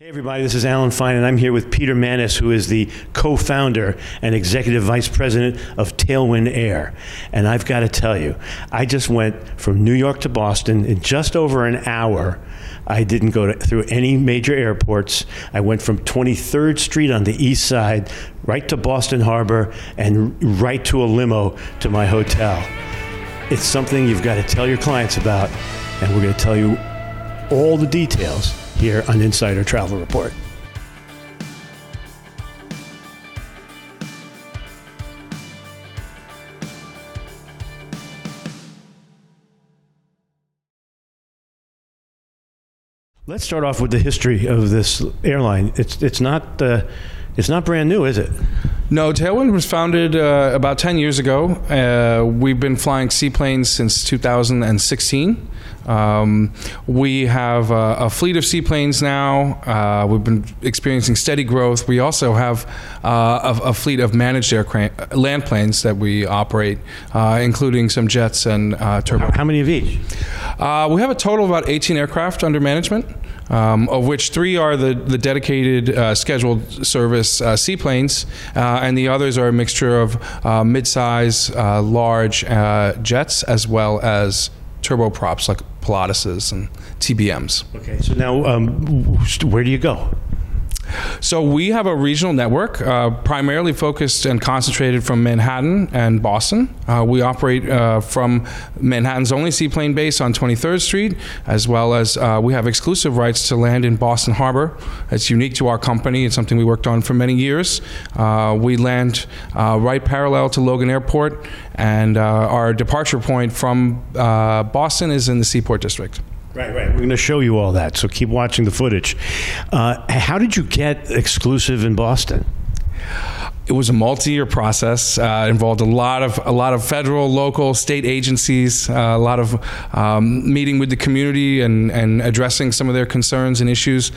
Hey, everybody, this is Alan Fine, and I'm here with Peter Manice, who is the co founder and executive vice president of Tailwind Air. And I've got to tell you, I just went from New York to Boston in just over an hour. I didn't go to, through any major airports. I went from 23rd Street on the east side right to Boston Harbor and right to a limo to my hotel. It's something you've got to tell your clients about, and we're going to tell you all the details here on Insider Travel Report. Let's start off with the history of this airline. It's it's not uh, it's not brand new, is it? No, Tailwind was founded uh, about 10 years ago. Uh, we've been flying seaplanes since 2016. Um, we have uh, a fleet of seaplanes now. Uh, we've been experiencing steady growth. We also have uh, a, a, fleet of managed aircraft, land planes that we operate, uh, including some jets and turbo. How many of each? we have a total of about 18 aircraft under management um, of which three are the, the dedicated uh, scheduled service uh, seaplanes, uh, and the others are a mixture of uh, mid-size, uh, large uh, jets, as well as turboprops like Pilatuses and TBMs. Okay, so now um, where do you go? So we have a regional network, uh, primarily focused and concentrated from Manhattan and Boston. Uh, we operate uh, from Manhattan's only seaplane base on 23rd Street, as well as uh, we have exclusive rights to land in Boston Harbor. It's unique to our company. It's something we worked on for many years. Uh, we land uh, right parallel to Logan Airport, and our departure point from Boston is in the Seaport District. Right, right. We're going to show you all that, so keep watching the footage. Uh, how did you get exclusive in Boston? It was a multi-year process. Uh, involved a lot of a lot of federal, local, state agencies, uh, a lot of um, meeting with the community and, and addressing some of their concerns and issues.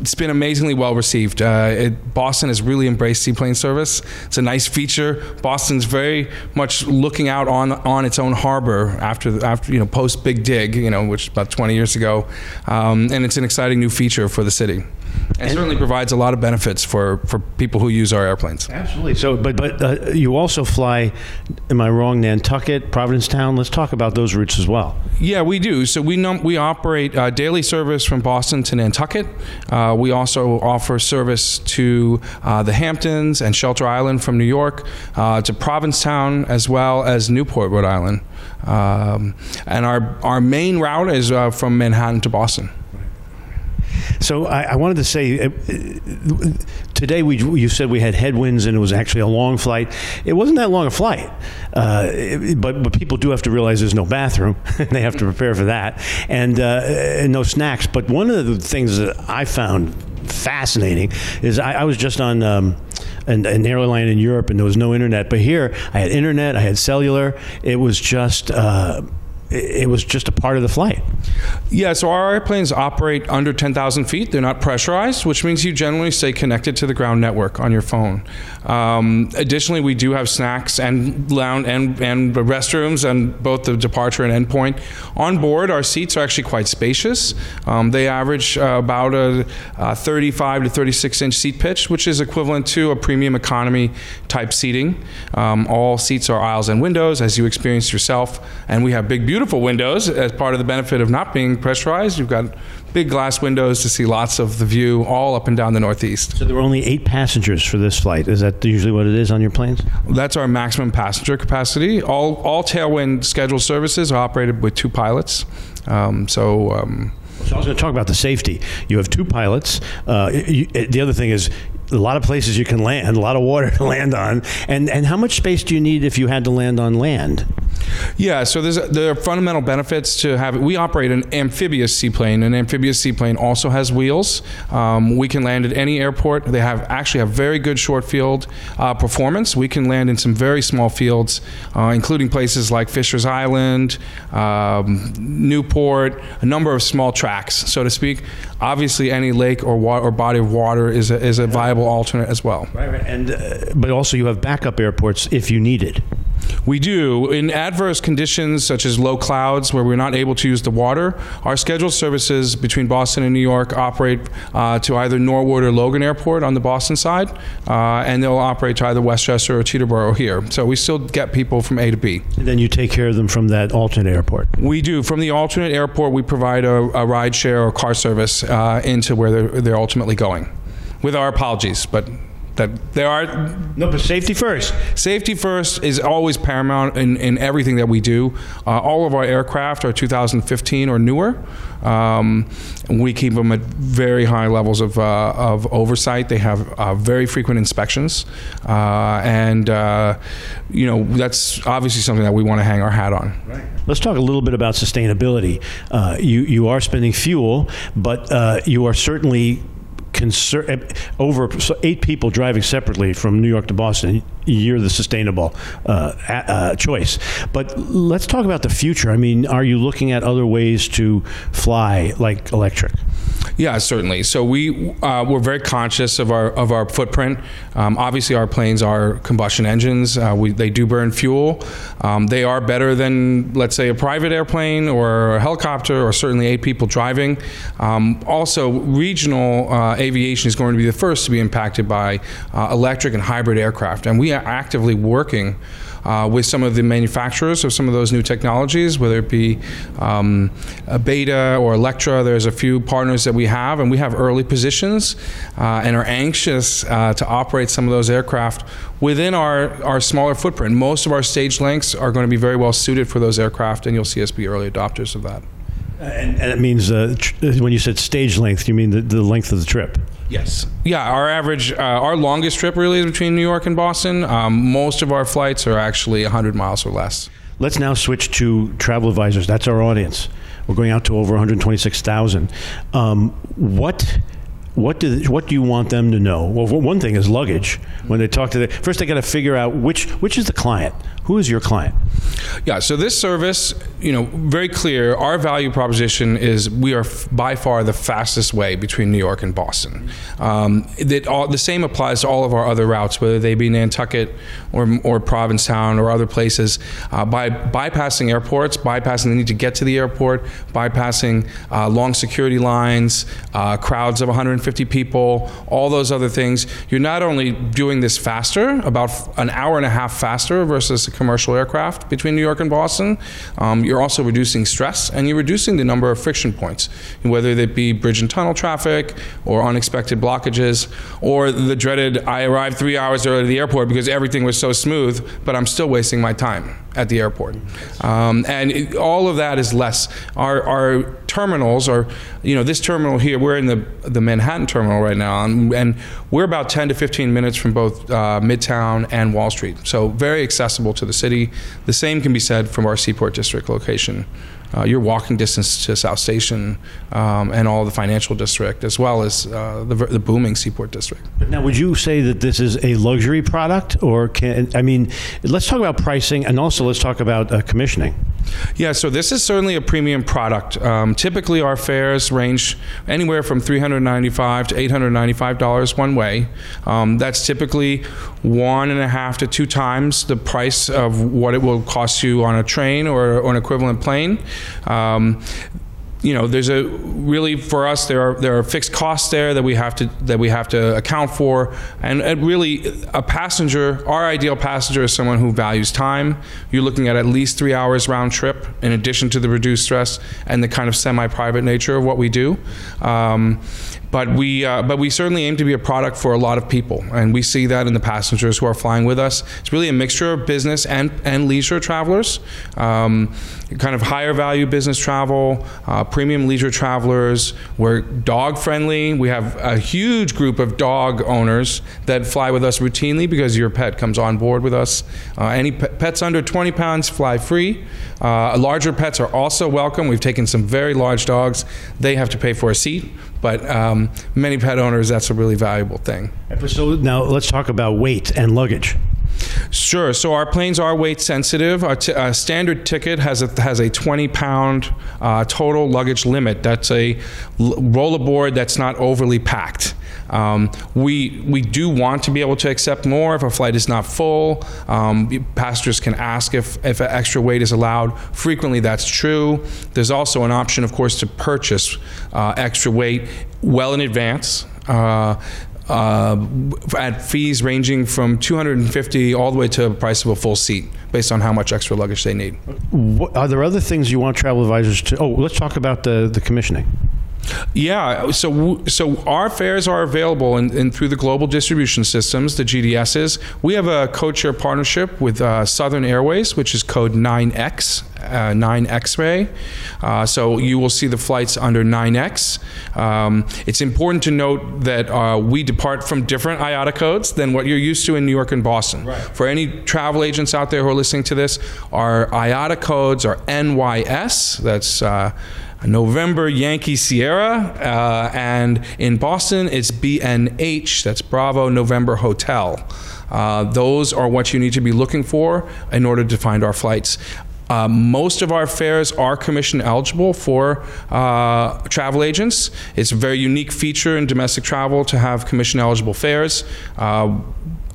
It's been amazingly well received. Uh, it, Boston has really embraced seaplane service. It's a nice feature. Boston's very much looking out on on its own harbor after after you know post Big Dig, you know, which about 20 years ago, um, and it's an exciting new feature for the city. And, certainly provides a lot of benefits for, for people who use our airplanes. Absolutely. So, but but uh, you also fly. Am I wrong? Nantucket, Provincetown. Let's talk about those routes as well. Yeah, we do. So we num- we operate uh, daily service from Boston to Nantucket. Uh, we also offer service to uh, the Hamptons and Shelter Island from New York, uh, to Provincetown as well as Newport, Rhode Island. Um, and our our main route is uh, from Manhattan to Boston. So I, I, wanted to say uh, today we you said we had headwinds and it was actually a long flight. It wasn't that long a flight, uh, but but people do have to realize there's no bathroom. they have to prepare for that and, uh, and no snacks. But one of the things that I found fascinating is I, I was just on. Um, an, an, airline in Europe and there was no internet. But here I had internet, I had cellular. It was just uh, it was just a part of the flight. Yeah, so our airplanes operate under 10,000 feet. They're not pressurized, which means you generally stay connected to the ground network on your phone. Um, additionally, we do have snacks and lounge and, and restrooms and both the departure and endpoint. On board, our seats are actually quite spacious. Um, they average uh, about a, a 35 to 36 inch seat pitch, which is equivalent to a premium economy type seating. Um, all seats are aisles and windows, as you experienced yourself, and we have big, beautiful beautiful windows as part of the benefit of not being pressurized. You've got big glass windows to see lots of the view all up and down the Northeast. So there were only eight passengers for this flight. Is that usually what it is on your planes? That's our maximum passenger capacity. All all Tailwind scheduled services are operated with two pilots. Um, so. Um, so I was going to talk about the safety. You have two pilots. Uh, you, the other thing is a lot of places you can land, a lot of water to land on, and and how much space do you need if you had to land on land? Yeah, so there's there are fundamental benefits to have. We operate an amphibious seaplane. An amphibious seaplane also has wheels. Um, we can land at any airport. They have actually have very good short field uh, performance. We can land in some very small fields, uh, including places like Fishers Island, um, Newport, a number of small tracks, so to speak. Obviously, any lake or wa- or body of water is a, is a viable alternate as well. Right, right. and uh, but also you have backup airports if you need it. We do. In adverse conditions such as low clouds where we're not able to use the water, our scheduled services between Boston and New York operate uh, to either Norwood or Logan Airport on the Boston side, uh, and they'll operate to either Westchester or Teterboro here. So we still get people from A to B. And then you take care of them from that alternate airport. We do. From the alternate airport, we provide a, a ride share or car service uh, into where they're, they're ultimately going. With our apologies, but that there are No, but safety first. Safety first is always paramount in, in everything that we do. Uh, all of our aircraft are 2015 or newer. Um, we keep them at very high levels of, uh, of oversight. They have uh, very frequent inspections. Uh, and, uh, you know, that's obviously something that we want to hang our hat on. Right. Let's talk a little bit about sustainability. Uh, you you are spending fuel, but uh, you are certainly concern eh, over so eight people driving separately from New York to Boston. You're the sustainable uh, uh, choice. But let's talk about the future. I mean, are you looking at other ways to fly like electric? Yeah, certainly. So we uh, we're very conscious of our of our footprint. Um, obviously, our planes are combustion engines. Uh, we, they do burn fuel. Um, they are better than, let's say, a private airplane or a helicopter, or certainly eight people driving. Um, also, regional uh, aviation is going to be the first to be impacted by uh, electric and hybrid aircraft, and we are actively working uh, with some of the manufacturers of some of those new technologies, whether it be um, a Beta or Electra. There's a few partners that we have, and we have early positions uh, and are anxious uh, to operate some of those aircraft within our, our smaller footprint. Most of our stage lengths are going to be very well suited for those aircraft, and you'll see us be early adopters of that. And, and it means uh, tr- when you said stage length, you mean the, the length of the trip. Yes. Yeah, our average, uh, our longest trip really is between New York and Boston. Um, most of our flights are actually 100 miles or less. Let's now switch to travel advisors. That's our audience. We're going out to over 126,000. Um, what what do what do you want them to know? Well, one thing is luggage. When they talk to the first, they got to figure out which which is the client. Who is your client? Yeah, so this service, you know, very clear. Our value proposition is we are f- by far the fastest way between New York and Boston. Um, that all, the same applies to all of our other routes, whether they be Nantucket or, or Provincetown or other places. Uh, by bypassing airports, bypassing the need to get to the airport, bypassing uh, long security lines, uh, crowds of 150 people, all those other things, you're not only doing this faster, about an hour and a half faster versus a commercial aircraft between New York and Boston. Um, you're also reducing stress and you're reducing the number of friction points, whether it be bridge and tunnel traffic or unexpected blockages or the dreaded I arrived three hours early to the airport because everything was so smooth, but I'm still wasting my time at the airport. Um, and it, all of that is less. Our, our terminals are, you know, this terminal here, we're in the, the Manhattan terminal right now, and, and we're about 10 to 15 minutes from both uh, Midtown and Wall Street. So very accessible to the city. The same can be said from our Seaport District location. Uh, your walking distance to South Station um, and all the financial district, as well as uh, the, the booming Seaport District. Now, would you say that this is a luxury product, or can I mean, let's talk about pricing, and also let's talk about uh, commissioning. Yeah, so this is certainly a premium product. Um, typically, our fares range anywhere from 395 to $895 one way. Um, that's typically one and a half to two times the price of what it will cost you on a train or, or an equivalent plane. Um, you know, there's a really for us there are there are fixed costs there that we have to that we have to account for, and, and really a passenger, our ideal passenger is someone who values time. You're looking at at least three hours round trip, in addition to the reduced stress and the kind of semi-private nature of what we do. Um, but we, uh, but we certainly aim to be a product for a lot of people, and we see that in the passengers who are flying with us. It's really a mixture of business and, and leisure travelers, um, kind of higher value business travel, uh, premium leisure travelers. We're dog friendly. We have a huge group of dog owners that fly with us routinely because your pet comes on board with us. Uh, any pe- pets under 20 pounds fly free. Uh, larger pets are also welcome. We've taken some very large dogs. They have to pay for a seat, but um, many pet owners, that's a really valuable thing. So now let's talk about weight and luggage. Sure. So our planes are weight sensitive. Our t- uh, standard ticket has a has a 20 pound uh, total luggage limit. That's a l- rollerboard that's not overly packed. Um, we we do want to be able to accept more if a flight is not full. Um, passengers can ask if if extra weight is allowed. Frequently, that's true. There's also an option, of course, to purchase uh, extra weight well in advance. Uh, uh, at fees ranging from 250 all the way to the price of a full seat, based on how much extra luggage they need. What, are there other things you want travel advisors to? Oh, let's talk about the the commissioning. Yeah, so so our fares are available and in, in, through the global distribution systems, the GDSs. We have a code-share partnership with uh, Southern Airways, which is code 9X, uh, 9X-ray. Uh, so you will see the flights under 9X. Um, it's important to note that uh, we depart from different IATA codes than what you're used to in New York and Boston. Right. For any travel agents out there who are listening to this, our IATA codes are NYS. That's uh, November Yankee Sierra, uh, and in Boston it's BNH, that's Bravo November Hotel. Uh, those are what you need to be looking for in order to find our flights. Uh, most of our fares are commission eligible for uh, travel agents. It's a very unique feature in domestic travel to have commission eligible fares. Uh,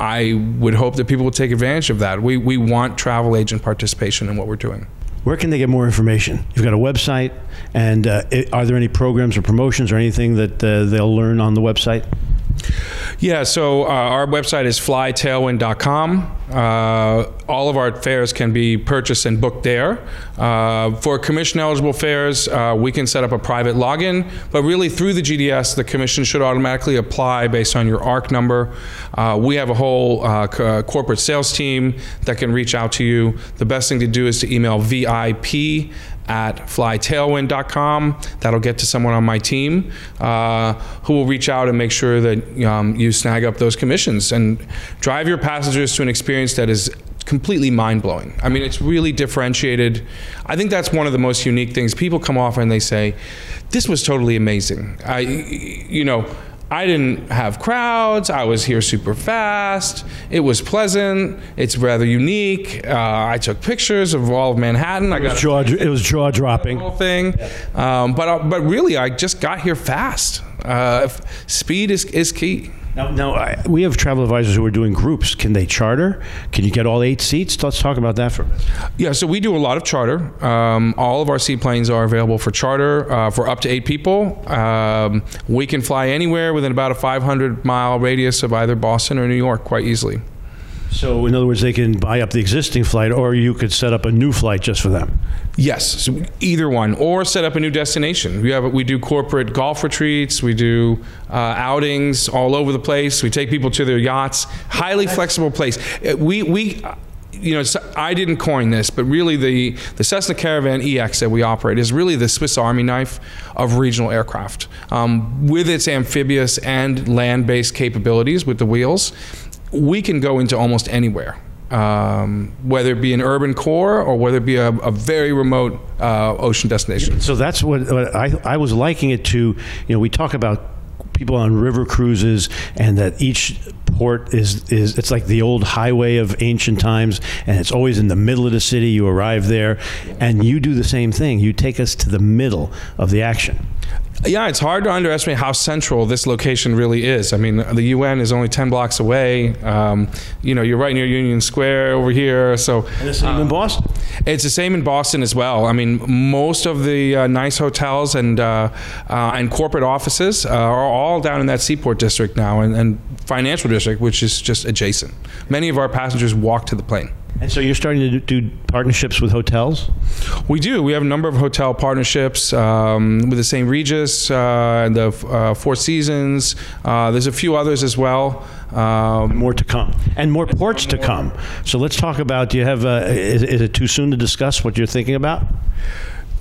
I would hope that people will take advantage of that. We, we want travel agent participation in what we're doing. Where can they get more information? You've got a website, and uh, it, are there any programs or promotions or anything that uh, they'll learn on the website? Yeah, so uh, our website is flytailwind.com. Uh, all of our fares can be purchased and booked there. Uh, for commission eligible fares, uh, we can set up a private login, but really through the GDS, the commission should automatically apply based on your ARC number. Uh, we have a whole uh, corporate sales team that can reach out to you. The best thing to do is to email VIP at flytailwind.com. That'll get to someone on my team uh, who will reach out and make sure that um, you snag up those commissions and drive your passengers to an experience that is completely mind blowing. I mean, it's really differentiated. I think that's one of the most unique things. People come off and they say, "This was totally amazing." I, you know I didn't have crowds. I was here super fast. It was pleasant. It's rather unique. Uh, I took pictures of all of Manhattan. I got jaw, it was jaw dropping. Whole thing, um, but uh, but really, I just got here fast. Uh, speed is is key. Now, now I, we have travel advisors who are doing groups. Can they charter? Can you get all eight seats? Let's talk about that for a minute. Yeah, so we do a lot of charter. Um, all of our seaplanes are available for charter uh, for up to eight people. Um, we can fly anywhere within about a 500 mile radius of either Boston or New York quite easily. So, in other words, they can buy up the existing flight, or you could set up a new flight just for them. Yes, so either one, or set up a new destination. We have we do corporate golf retreats, we do uh, outings all over the place. We take people to their yachts. Highly flexible place. Uh, We we. You know, I didn't coin this, but really the, the Cessna Caravan EX that we operate is really the Swiss Army knife of regional aircraft. Um, with its amphibious and land based capabilities with the wheels, we can go into almost anywhere. Um, whether it be an urban core or whether it be a, a very remote uh, ocean destination. So that's what, what I, I was liking it to. You know, we talk about people on river cruises and that each port is is it's like the old highway of ancient times and it's always in the middle of the city you arrive there and you do the same thing you take us to the middle of the action yeah, it's hard to underestimate how central this location really is. I mean, the UN is only 10 blocks away. Um, you know, you're right near Union Square over here. So, and the same um, in Boston? It's the same in Boston as well. I mean, most of the uh, nice hotels and, uh, uh, and corporate offices uh, are all down in that seaport district now and, and financial district, which is just adjacent. Many of our passengers walk to the plane. And so you're starting to do partnerships with hotels? We do. We have a number of hotel partnerships um, with the St. Regis uh, and the uh, Four Seasons. Uh, there's a few others as well. Um, more to come, and more ports to come. So let's talk about. Do you have? Is, is it too soon to discuss what you're thinking about?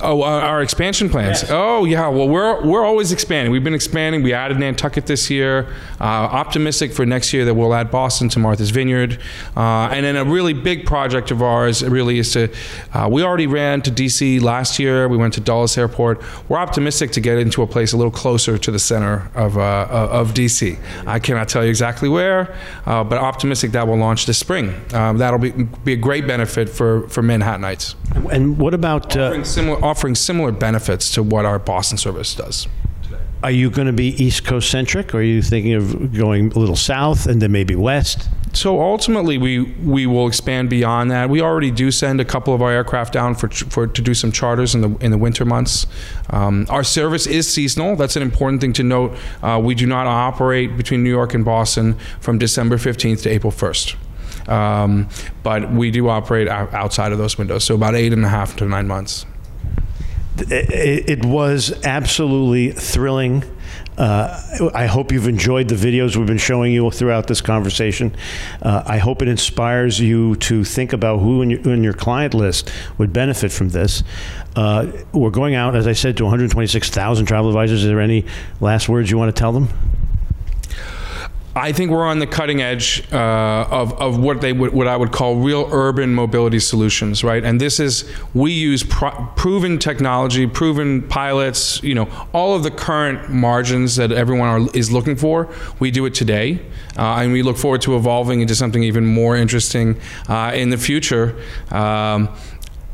Oh, uh, our expansion plans. Yes. Oh, yeah. Well, we're we're always expanding. We've been expanding. We added Nantucket this year. Uh, optimistic for next year that we'll add Boston to Martha's Vineyard, uh, and then a really big project of ours really is to. Uh, we already ran to DC last year. We went to Dulles Airport. We're optimistic to get into a place a little closer to the center of uh, of DC. I cannot tell you exactly where, uh, but optimistic that will launch this spring. Um, that'll be be a great benefit for for Manhattanites. And what about offering similar, offering similar benefits to what our Boston service does? Are you going to be East Coast centric, or are you thinking of going a little south and then maybe west? So ultimately, we we will expand beyond that. We already do send a couple of our aircraft down for for to do some charters in the in the winter months. Um, our service is seasonal. That's an important thing to note. Uh, we do not operate between New York and Boston from December fifteenth to April first. Um, but we do operate outside of those windows, so about eight and a half to nine months. It, was absolutely thrilling. Uh, I hope you've enjoyed the videos we've been showing you throughout this conversation. Uh, I hope it inspires you to think about who in your, in your client list would benefit from this. Uh, we're going out, as I said, to 126,000 travel advisors. Is there any last words you want to tell them? I think we're on the cutting edge uh, of, of what they would, what I would call real urban mobility solutions, right? And this is we use pro- proven technology, proven pilots, you know, all of the current margins that everyone are, is looking for. We do it today, uh, and we look forward to evolving into something even more interesting uh, in the future. Um,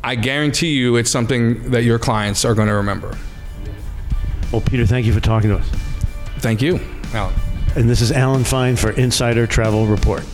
I guarantee you, it's something that your clients are going to remember. Well, Peter, thank you for talking to us. Thank you, Alan. And this is Alan Fine for Insider Travel Report.